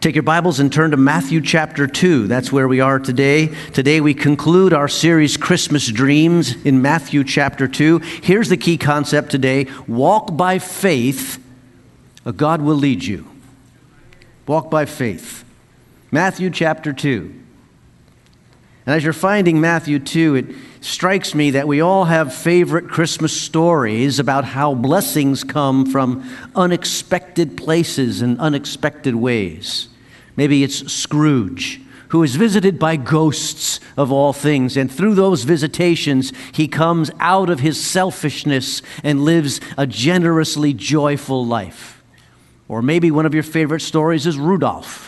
Take your Bibles and turn to Matthew chapter 2. That's where we are today. Today we conclude our series Christmas Dreams in Matthew chapter 2. Here's the key concept today walk by faith, a God will lead you. Walk by faith. Matthew chapter 2. And as you're finding Matthew 2, it strikes me that we all have favorite Christmas stories about how blessings come from unexpected places and unexpected ways. Maybe it's Scrooge, who is visited by ghosts of all things, and through those visitations, he comes out of his selfishness and lives a generously joyful life. Or maybe one of your favorite stories is Rudolph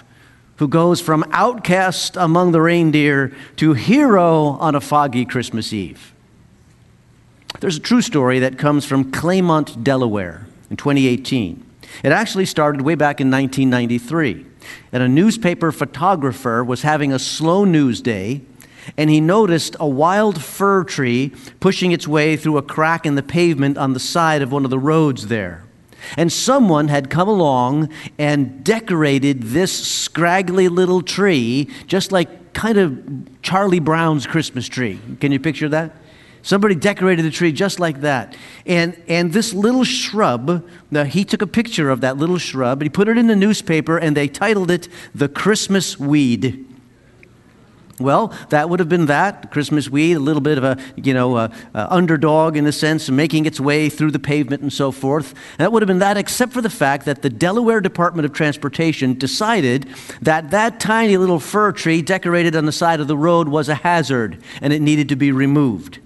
who goes from outcast among the reindeer to hero on a foggy Christmas Eve. There's a true story that comes from Claymont, Delaware in 2018. It actually started way back in 1993. And a newspaper photographer was having a slow news day, and he noticed a wild fir tree pushing its way through a crack in the pavement on the side of one of the roads there. And someone had come along and decorated this scraggly little tree, just like kind of Charlie Brown's Christmas tree. Can you picture that? Somebody decorated the tree just like that. And, and this little shrub, now he took a picture of that little shrub and he put it in the newspaper and they titled it The Christmas Weed. Well, that would have been that Christmas weed, a little bit of a you know a, a underdog in a sense, making its way through the pavement and so forth. That would have been that, except for the fact that the Delaware Department of Transportation decided that that tiny little fir tree decorated on the side of the road was a hazard and it needed to be removed.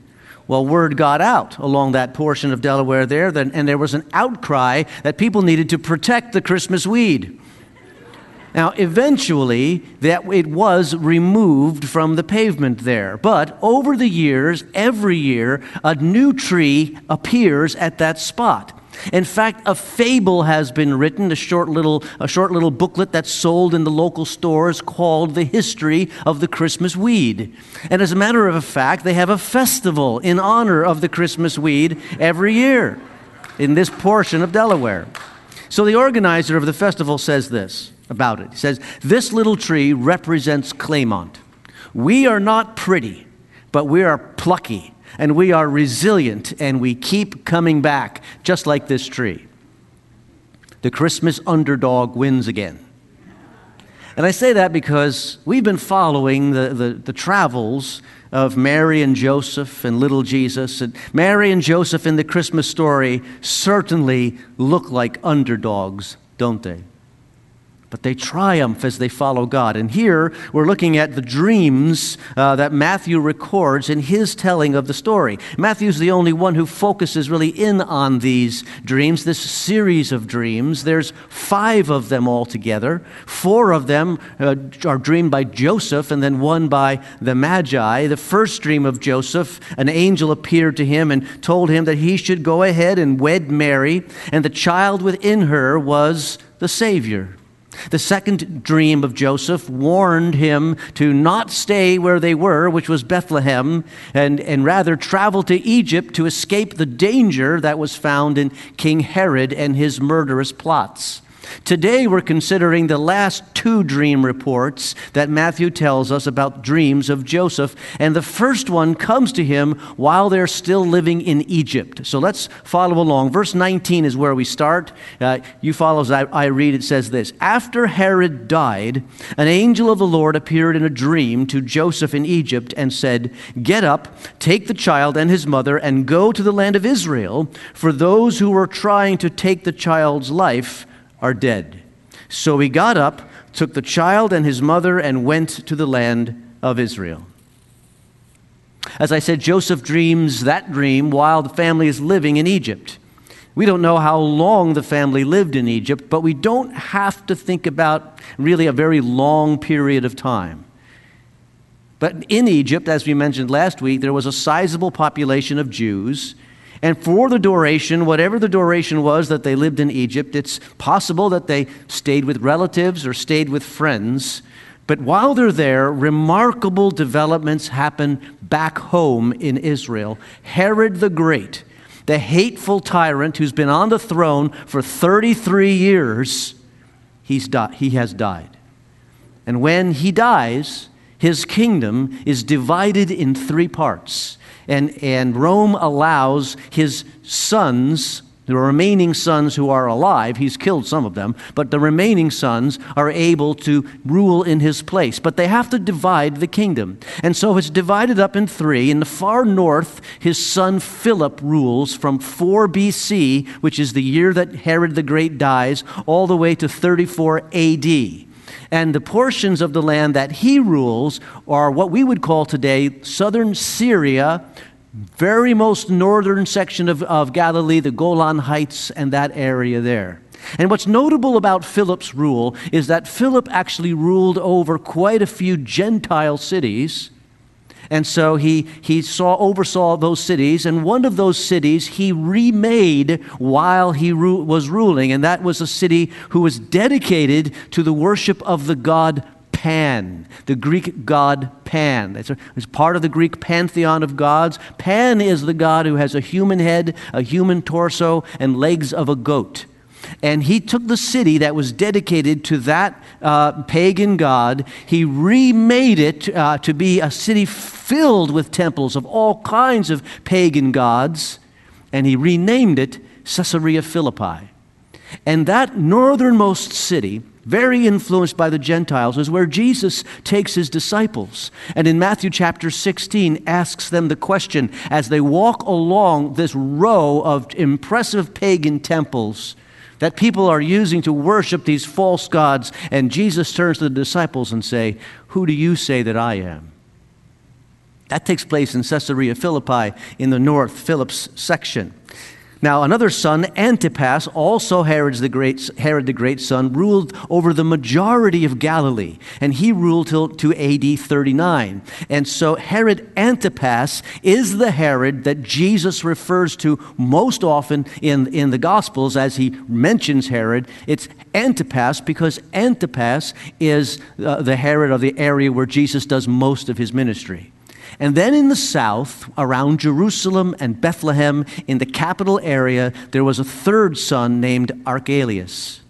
Well, word got out along that portion of Delaware there, and there was an outcry that people needed to protect the Christmas weed. Now, eventually, that it was removed from the pavement there. But over the years, every year, a new tree appears at that spot. In fact, a fable has been written, a short little, a short little booklet that's sold in the local stores called The History of the Christmas Weed. And as a matter of fact, they have a festival in honor of the Christmas weed every year in this portion of Delaware. So the organizer of the festival says this about it. He says, This little tree represents Claymont. We are not pretty, but we are plucky and we are resilient and we keep coming back, just like this tree. The Christmas underdog wins again. And I say that because we've been following the, the, the, travels of Mary and Joseph and little Jesus. And Mary and Joseph in the Christmas story certainly look like underdogs, don't they? But they triumph as they follow God. And here we're looking at the dreams uh, that Matthew records in his telling of the story. Matthew's the only one who focuses really in on these dreams, this series of dreams. There's five of them altogether. Four of them uh, are dreamed by Joseph, and then one by the Magi. The first dream of Joseph, an angel appeared to him and told him that he should go ahead and wed Mary, and the child within her was the Savior. The second dream of Joseph warned him to not stay where they were, which was Bethlehem, and, and rather travel to Egypt to escape the danger that was found in King Herod and his murderous plots. Today, we're considering the last two dream reports that Matthew tells us about dreams of Joseph. And the first one comes to him while they're still living in Egypt. So let's follow along. Verse 19 is where we start. Uh, you follow as I, I read. It says this After Herod died, an angel of the Lord appeared in a dream to Joseph in Egypt and said, Get up, take the child and his mother, and go to the land of Israel, for those who were trying to take the child's life are dead. So he got up, took the child and his mother, and went to the land of Israel. As I said, Joseph dreams that dream while the family is living in Egypt. We don't know how long the family lived in Egypt, but we don't have to think about really a very long period of time. But in Egypt, as we mentioned last week, there was a sizable population of Jews, and for the duration, whatever the duration was that they lived in Egypt, it's possible that they stayed with relatives or stayed with friends. But while they're there, remarkable developments happen back home in Israel. Herod the Great, the hateful tyrant who's been on the throne for 33 years, he's di- he has died. And when he dies, his kingdom is divided in three parts. And, and Rome allows his sons, the remaining sons who are alive, he's killed some of them, but the remaining sons are able to rule in his place. But they have to divide the kingdom. And so it's divided up in three. In the far north, his son Philip rules from 4 BC, which is the year that Herod the Great dies, all the way to 34 AD. And the portions of the land that he rules are what we would call today southern Syria, very most northern section of, of Galilee, the Golan Heights, and that area there. And what's notable about Philip's rule is that Philip actually ruled over quite a few Gentile cities and so he, he saw, oversaw those cities, and one of those cities he remade while he ru- was ruling, and that was a city who was dedicated to the worship of the god Pan, the Greek god Pan. It's, a, it's part of the Greek pantheon of gods. Pan is the god who has a human head, a human torso, and legs of a goat. And he took the city that was dedicated to that uh, pagan god, he remade it uh, to be a city filled with temples of all kinds of pagan gods, and he renamed it Caesarea Philippi. And that northernmost city, very influenced by the Gentiles, is where Jesus takes his disciples. And in Matthew chapter 16, asks them the question as they walk along this row of impressive pagan temples that people are using to worship these false gods. And Jesus turns to the disciples and say, Who do you say that I am? That takes place in Caesarea Philippi in the north, Philip's section. Now, another son, Antipas, also Herod's the great, Herod the great son, ruled over the majority of Galilee, and he ruled till to AD 39. And so Herod Antipas is the Herod that Jesus refers to most often in, in the Gospels as he mentions Herod. It's Antipas because Antipas is uh, the Herod of the area where Jesus does most of his ministry. And then in the south, around Jerusalem and Bethlehem, in the capital area, there was a third son named Archelaus.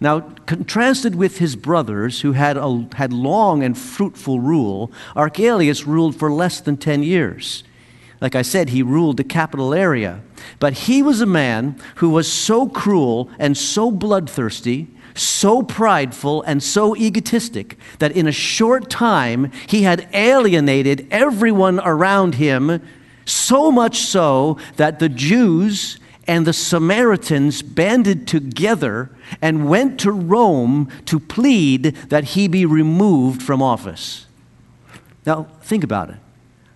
Now, contrasted with his brothers, who had, a, had long and fruitful rule, Archelaus ruled for less than 10 years. Like I said, he ruled the capital area. But he was a man who was so cruel and so bloodthirsty so prideful and so egotistic that in a short time he had alienated everyone around him, so much so that the Jews and the Samaritans banded together and went to Rome to plead that he be removed from office. Now, think about it.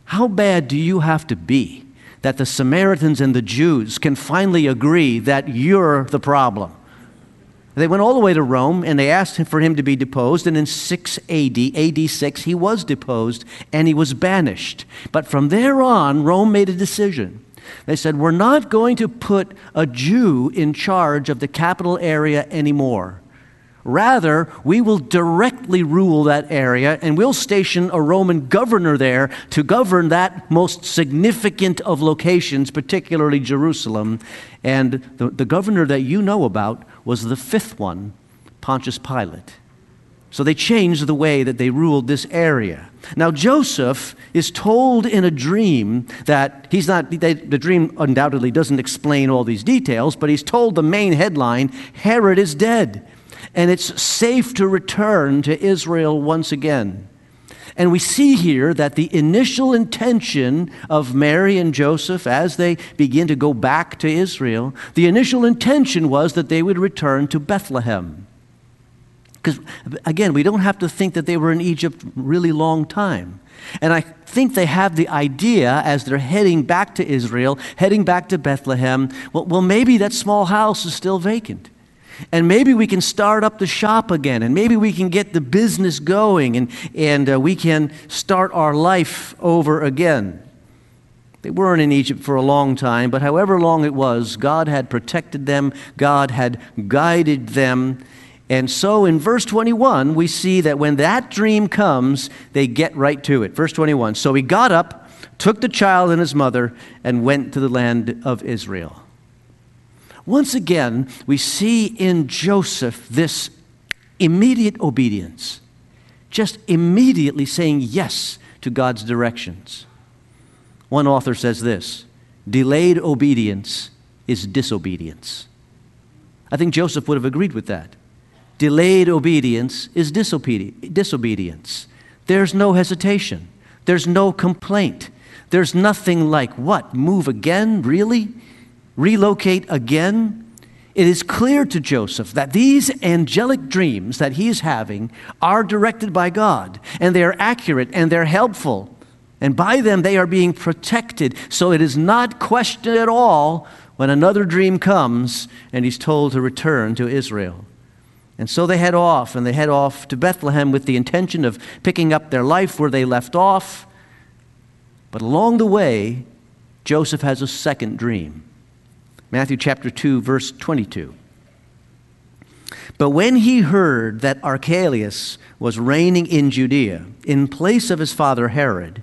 How bad do you have to be that the Samaritans and the Jews can finally agree that you're the problem? They went all the way to Rome and they asked for him to be deposed. And in 6 AD, AD 6, he was deposed and he was banished. But from there on, Rome made a decision. They said, We're not going to put a Jew in charge of the capital area anymore. Rather, we will directly rule that area and we'll station a Roman governor there to govern that most significant of locations, particularly Jerusalem. And the, the governor that you know about was the fifth one, Pontius Pilate. So they changed the way that they ruled this area. Now, Joseph is told in a dream that he's not, they, the dream undoubtedly doesn't explain all these details, but he's told the main headline Herod is dead, and it's safe to return to Israel once again. And we see here that the initial intention of Mary and Joseph as they begin to go back to Israel, the initial intention was that they would return to Bethlehem. Because, again, we don't have to think that they were in Egypt really long time. And I think they have the idea as they're heading back to Israel, heading back to Bethlehem, well, well maybe that small house is still vacant. And maybe we can start up the shop again, and maybe we can get the business going, and, and uh, we can start our life over again. They weren't in Egypt for a long time, but however long it was, God had protected them, God had guided them. And so in verse 21, we see that when that dream comes, they get right to it. Verse 21 So he got up, took the child and his mother, and went to the land of Israel. Once again, we see in Joseph this immediate obedience. just immediately saying yes to God's directions. One author says this delayed obedience is disobedience. I think Joseph would have agreed with that. Delayed obedience is disobedi- disobedience. There's no hesitation, there's no complaint. There's nothing like, what? Move again? Really? Relocate again? It is clear to Joseph that these angelic dreams that he is having are directed by God, and they are accurate and they're helpful. And by them, they are being protected. So it is not questioned at all when another dream comes and he's told to return to Israel. And so they head off, and they head off to Bethlehem with the intention of picking up their life where they left off. But along the way, Joseph has a second dream. Matthew chapter 2, verse 22. But when he heard that Archelaus was reigning in Judea in place of his father Herod,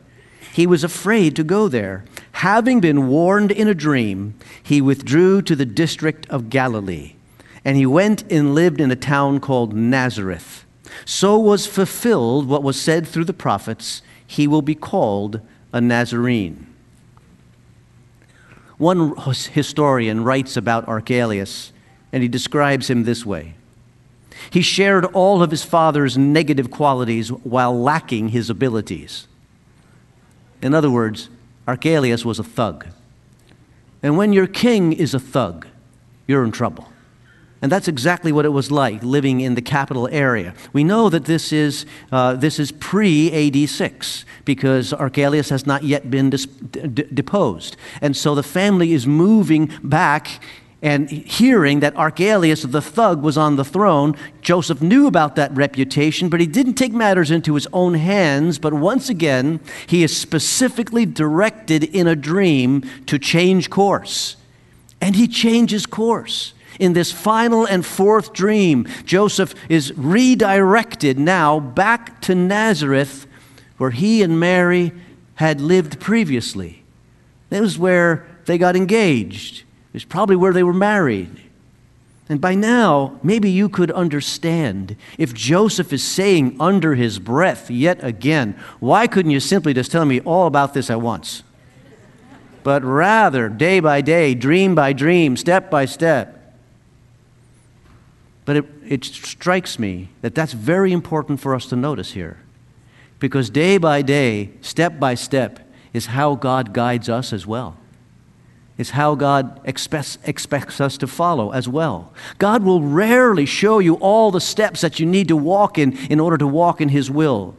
he was afraid to go there. Having been warned in a dream, he withdrew to the district of Galilee and he went and lived in a town called Nazareth. So was fulfilled what was said through the prophets he will be called a Nazarene. One historian writes about Archelaus, and he describes him this way He shared all of his father's negative qualities while lacking his abilities. In other words, Archelaus was a thug. And when your king is a thug, you're in trouble. And that's exactly what it was like living in the capital area. We know that this is, uh, this is pre AD 6 because Archelaus has not yet been d- deposed. And so the family is moving back and hearing that Archelaus the thug was on the throne. Joseph knew about that reputation, but he didn't take matters into his own hands. But once again, he is specifically directed in a dream to change course. And he changes course. In this final and fourth dream, Joseph is redirected now back to Nazareth, where he and Mary had lived previously. That was where they got engaged. It was probably where they were married. And by now, maybe you could understand if Joseph is saying under his breath yet again, why couldn't you simply just tell me all about this at once? But rather, day by day, dream by dream, step by step. But it, it strikes me that that's very important for us to notice here. Because day by day, step by step, is how God guides us as well. It's how God expects, expects us to follow as well. God will rarely show you all the steps that you need to walk in in order to walk in His will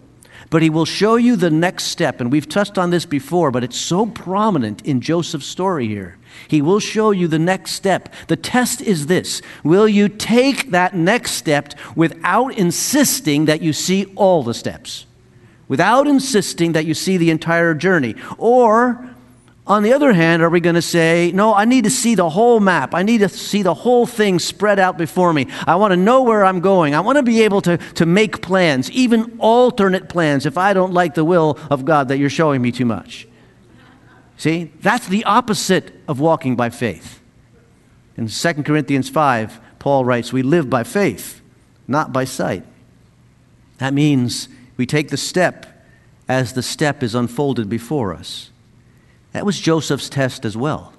but he will show you the next step. And we've touched on this before, but it's so prominent in Joseph's story here. He will show you the next step. The test is this Will you take that next step without insisting that you see all the steps? Without insisting that you see the entire journey? Or on the other hand, are we going to say, no, I need to see the whole map. I need to see the whole thing spread out before me. I want to know where I'm going. I want to be able to, to make plans, even alternate plans, if I don't like the will of God that you're showing me too much. See, that's the opposite of walking by faith. In 2 Corinthians 5, Paul writes, We live by faith, not by sight. That means we take the step as the step is unfolded before us. That was Joseph's test as well.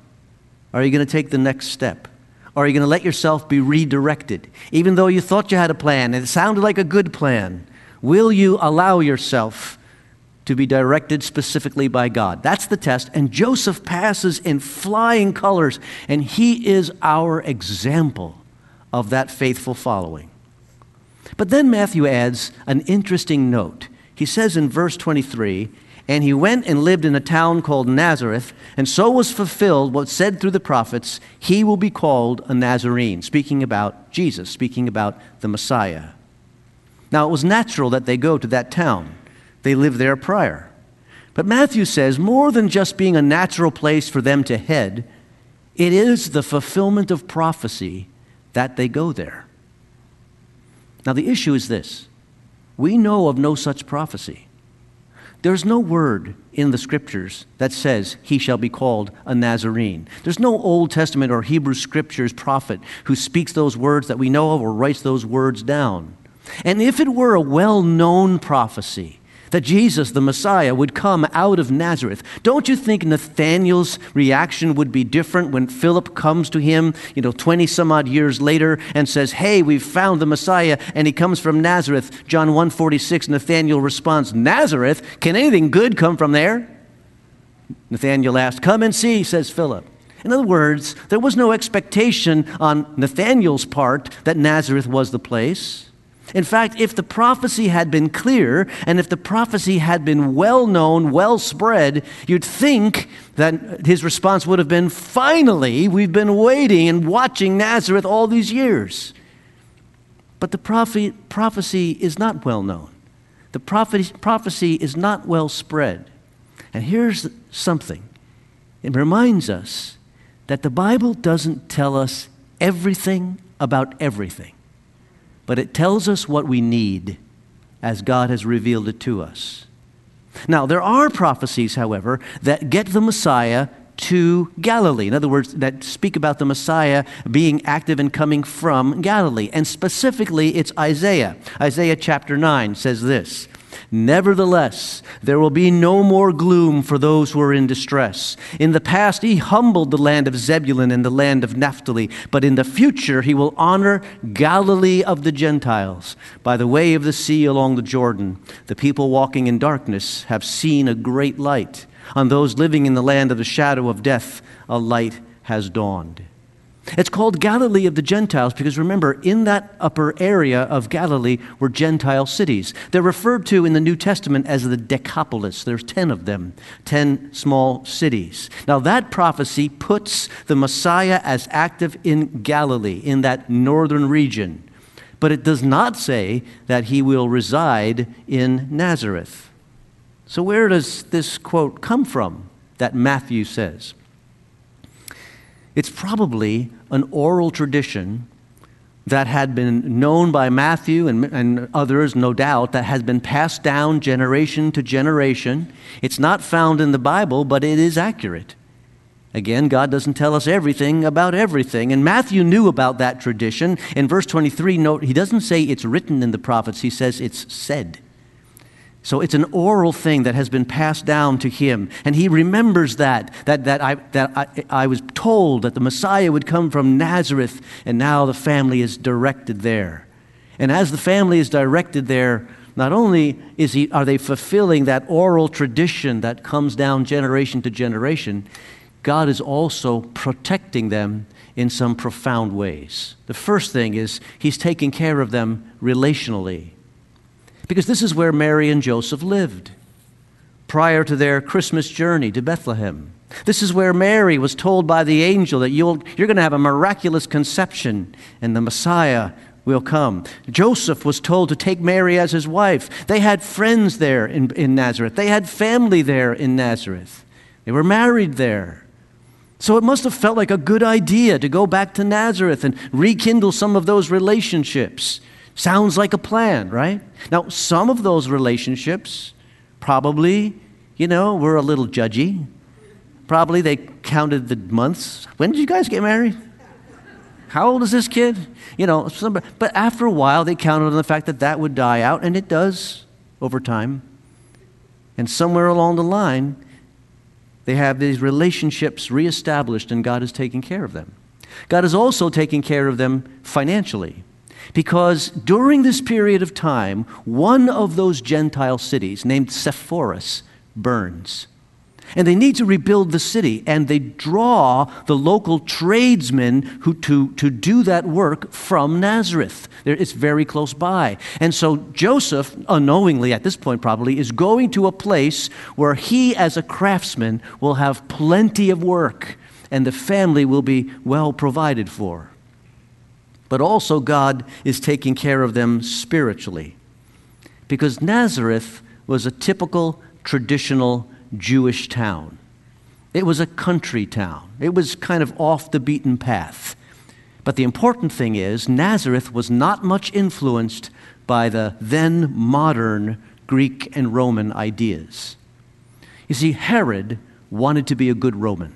Are you going to take the next step? Are you going to let yourself be redirected? Even though you thought you had a plan and it sounded like a good plan, will you allow yourself to be directed specifically by God? That's the test. And Joseph passes in flying colors, and he is our example of that faithful following. But then Matthew adds an interesting note. He says in verse 23 and he went and lived in a town called Nazareth, and so was fulfilled what said through the prophets, he will be called a Nazarene, speaking about Jesus, speaking about the Messiah. Now, it was natural that they go to that town. They lived there prior. But Matthew says more than just being a natural place for them to head, it is the fulfillment of prophecy that they go there. Now, the issue is this we know of no such prophecy. There's no word in the scriptures that says he shall be called a Nazarene. There's no Old Testament or Hebrew scriptures prophet who speaks those words that we know of or writes those words down. And if it were a well known prophecy, that Jesus, the Messiah, would come out of Nazareth. Don't you think Nathanael's reaction would be different when Philip comes to him, you know, 20 some odd years later and says, Hey, we've found the Messiah, and he comes from Nazareth? John 1:46, Nathanael responds, Nazareth? Can anything good come from there? Nathanael asked, Come and see, says Philip. In other words, there was no expectation on Nathanael's part that Nazareth was the place. In fact, if the prophecy had been clear and if the prophecy had been well known, well spread, you'd think that his response would have been finally, we've been waiting and watching Nazareth all these years. But the prophecy, is not well known, the prophecy is not well spread. And here's something it reminds us that the Bible doesn't tell us everything about everything but it tells us what we need as God has revealed it to us. Now, there are prophecies, however, that get the Messiah to Galilee. In other words, that speak about the Messiah being active and coming from Galilee. And specifically, it's Isaiah. Isaiah chapter 9 says this Nevertheless, there will be no more gloom for those who are in distress. In the past, he humbled the land of Zebulun and the land of Naphtali, but in the future, he will honor Galilee of the Gentiles by the way of the sea along the Jordan. The people walking in darkness have seen a great light. On those living in the land of the shadow of death, a light has dawned. It's called Galilee of the Gentiles because remember, in that upper area of Galilee were Gentile cities. They're referred to in the New Testament as the Decapolis. There's 10 of them, 10 small cities. Now, that prophecy puts the Messiah as active in Galilee, in that northern region. But it does not say that he will reside in Nazareth. So, where does this quote come from that Matthew says? It's probably an oral tradition that had been known by Matthew and, and, others, no doubt, that has been passed down generation to generation. It's not found in the Bible, but it is accurate. Again, God doesn't tell us everything about everything. And Matthew knew about that tradition. In verse 23, note, he doesn't say it's written in the prophets, he says it's said. So it's an oral thing that has been passed down to him. And he remembers that, that, that, I, that I, I was told that the Messiah would come from Nazareth, and now the family is directed there. And as the family is directed there, not only is he, are they fulfilling that oral tradition that comes down generation to generation, God is also protecting them in some profound ways. The first thing is he's taking care of them relationally. Because this is where Mary and Joseph lived prior to their Christmas journey to Bethlehem. This is where Mary was told by the angel that you'll, you're going to have a miraculous conception and the Messiah will come. Joseph was told to take Mary as his wife. They had friends there in, in Nazareth, they had family there in Nazareth. They were married there. So it must have felt like a good idea to go back to Nazareth and rekindle some of those relationships. Sounds like a plan, right? Now, some of those relationships probably, you know, were a little judgy. Probably they counted the months. When did you guys get married? How old is this kid? You know, somebody, but after a while, they counted on the fact that that would die out, and it does over time. And somewhere along the line, they have these relationships reestablished, and God is taking care of them. God is also taking care of them financially. Because during this period of time, one of those Gentile cities, named Sepphoris, burns. And they need to rebuild the city, and they draw the local tradesmen who, to, to do that work from Nazareth. It's very close by. And so Joseph, unknowingly at this point probably, is going to a place where he, as a craftsman, will have plenty of work, and the family will be well provided for but also God is taking care of them spiritually. Because Nazareth was a typical traditional Jewish town. It was a country town. It was kind of off the beaten path. But the important thing is, Nazareth was not much influenced by the then modern Greek and Roman ideas. You see, Herod wanted to be a good Roman.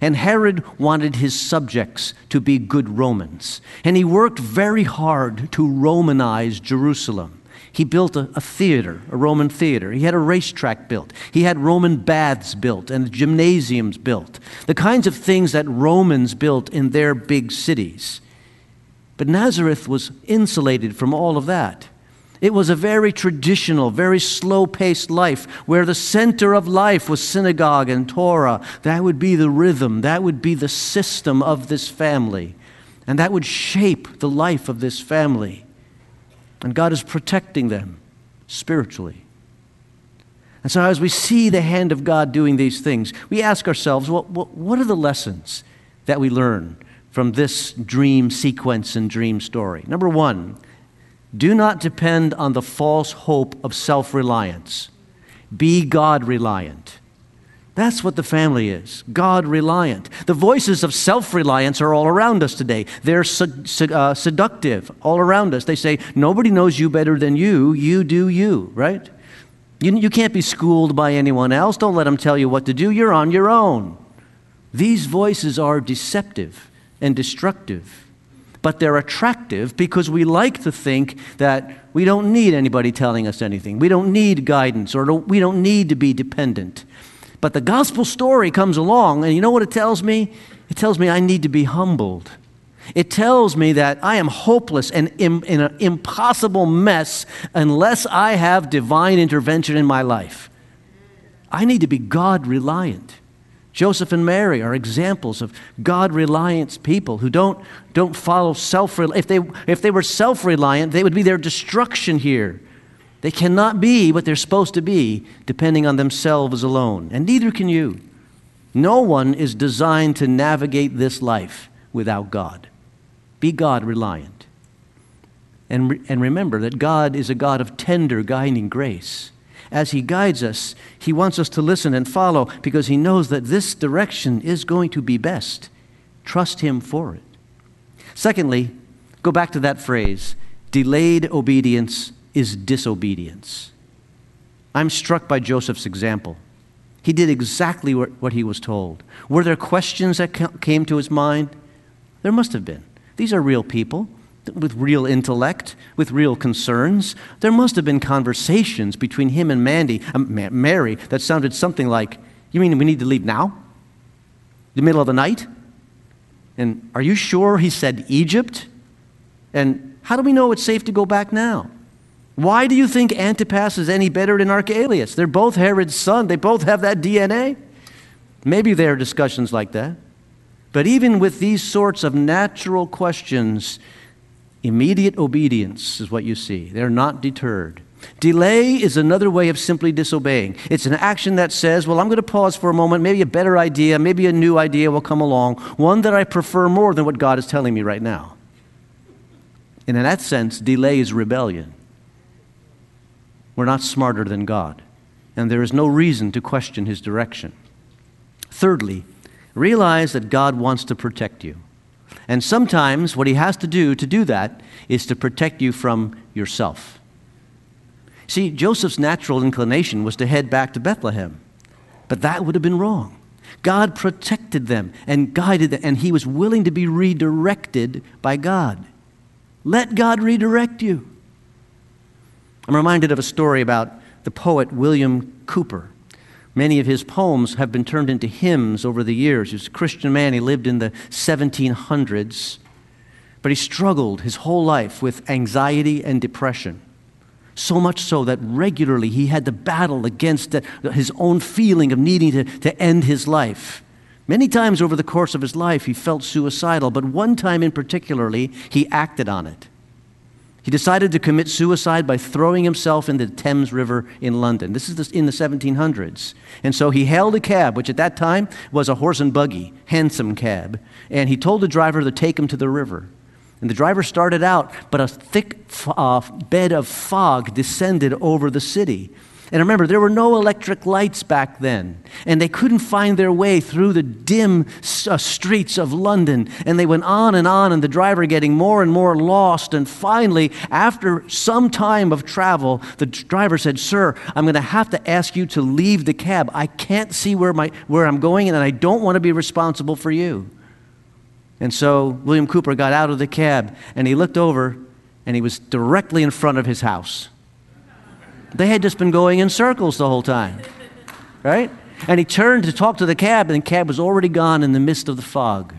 And Herod wanted his subjects to be good Romans. And he worked very hard to Romanize Jerusalem. He built a, a, theater, a Roman theater. He had a racetrack built. He had Roman baths built and gymnasiums built. The kinds of things that Romans built in their big cities. But Nazareth was insulated from all of that. It was a very traditional, very slow paced life where the center of life was synagogue and Torah. That would be the rhythm, that would be the system of this family. And that would shape the life of this family. And God is protecting them spiritually. And so, as we see the hand of God doing these things, we ask ourselves, well, what are the lessons that we learn from this dream sequence and dream story? Number one, do not depend on the false hope of self reliance. Be God reliant. That's what the family is God reliant. The voices of self reliance are all around us today. They're uh, seductive all around us. They say, Nobody knows you better than you. You do you, right? You, you can't be schooled by anyone else. Don't let them tell you what to do. You're on your own. These voices are deceptive and destructive but they're attractive because we like to think that we don't need anybody telling us anything. We don't need guidance or don't, we don't need to be dependent. But the gospel story comes along, and you know what it tells me? It tells me I need to be humbled. It tells me that I am hopeless and in, in an impossible mess unless I have divine intervention in my life. I need to be God reliant. Joseph and Mary are examples of God reliant people who don't, don't follow self if they If they were self reliant, they would be their destruction here. They cannot be what they're supposed to be depending on themselves alone, and neither can you. No one is designed to navigate this life without God. Be God reliant. And, re- and remember that God is a God of tender, guiding grace. As He guides us, He wants us to listen and follow because He knows that this direction is going to be best. Trust Him for it. Secondly, go back to that phrase delayed obedience is disobedience. I'm struck by Joseph's example. He did exactly what he was told. Were there questions that came to his mind? There must have been. These are real people with real intellect, with real concerns. There must have been conversations between him and Mandy, um, Mary that sounded something like, You mean we need to leave now? The middle of the night? And are you sure he said Egypt? And how do we know it's safe to go back now? Why do you think Antipas is any better than Archelaus? They're both Herod's son. They both have that DNA. Maybe there are discussions like that. But even with these sorts of natural questions, immediate obedience is what you see. They're not deterred. Delay is another way of simply disobeying. It's an action that says, Well, I'm going to pause for a moment. Maybe a better idea, maybe a new idea will come along, one that I prefer more than what God is telling me right now. And in that sense, delay is rebellion. We're not smarter than God, and there is no reason to question his direction. Thirdly, realize that God wants to protect you. And sometimes what he has to do to do that is to protect you from yourself. See, Joseph's natural inclination was to head back to Bethlehem, but that would have been wrong. God protected them and guided them, and he was willing to be redirected by God. Let God redirect you. I'm reminded of a story about the poet William Cowper. Many of his poems have been turned into hymns over the years. He was a Christian man. He lived in the 1700s, but he struggled his whole life with anxiety and depression. So much so that regularly he had to battle against his own feeling of needing to, to end his life. Many times over the course of his life, he felt suicidal, but one time in particularly, he acted on it. He decided to commit suicide by throwing himself into the Thames River in London. This is in the 1700s. And so he hailed a cab, which at that time was a horse and buggy, hansom cab, and he told the driver to take him to the river. And the driver started out, but a thick uh, bed of fog descended over the city. And remember, there were no electric lights back then, and they couldn't find their way through the dim uh, streets of London. And they went on and on, and the driver getting more and more lost. And finally, after some time of travel, the driver said, Sir, I'm going to have to ask you to leave the cab. I can't see where, my, where I'm going, and I don't want to be responsible for you. And so William Cowper got out of the cab, and he looked over, and he was directly in front of his house. They had just been going in circles the whole time, right? And he turned to talk to the cab, and the cab was already gone in the midst of the fog.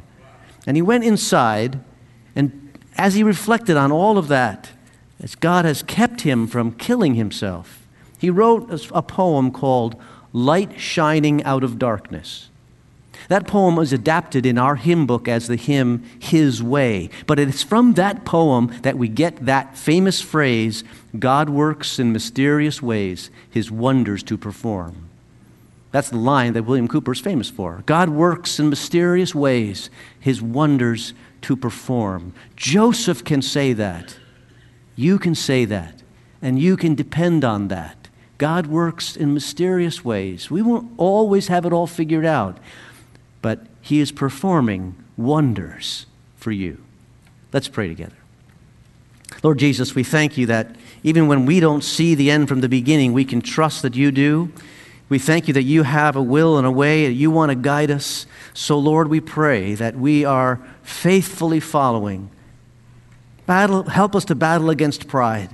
And he went inside, and as he reflected on all of that, as God has kept him from killing himself, he wrote a poem called Light Shining Out of Darkness. That poem was adapted in our hymn book as the hymn His Way. But it's from that poem that we get that famous phrase God works in mysterious ways, his wonders to perform. That's the line that William Cowper is famous for. God works in mysterious ways, his wonders to perform. Joseph can say that. You can say that. And you can depend on that. God works in mysterious ways. We won't always have it all figured out but He is performing wonders for you. Let's pray together. Lord Jesus, we thank you that even when we don't see the end from the beginning, we can trust that you do. We thank you that you have a will and a way, that you want to guide us. So, Lord, we pray that we are faithfully following. Battle, help us to battle against pride.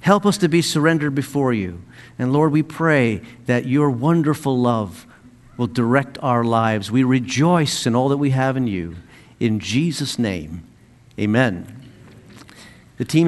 Help us to be surrendered before you. And Lord, we pray that your wonderful love will direct our lives. We rejoice in all that we have in you. In Jesus' name, amen. The team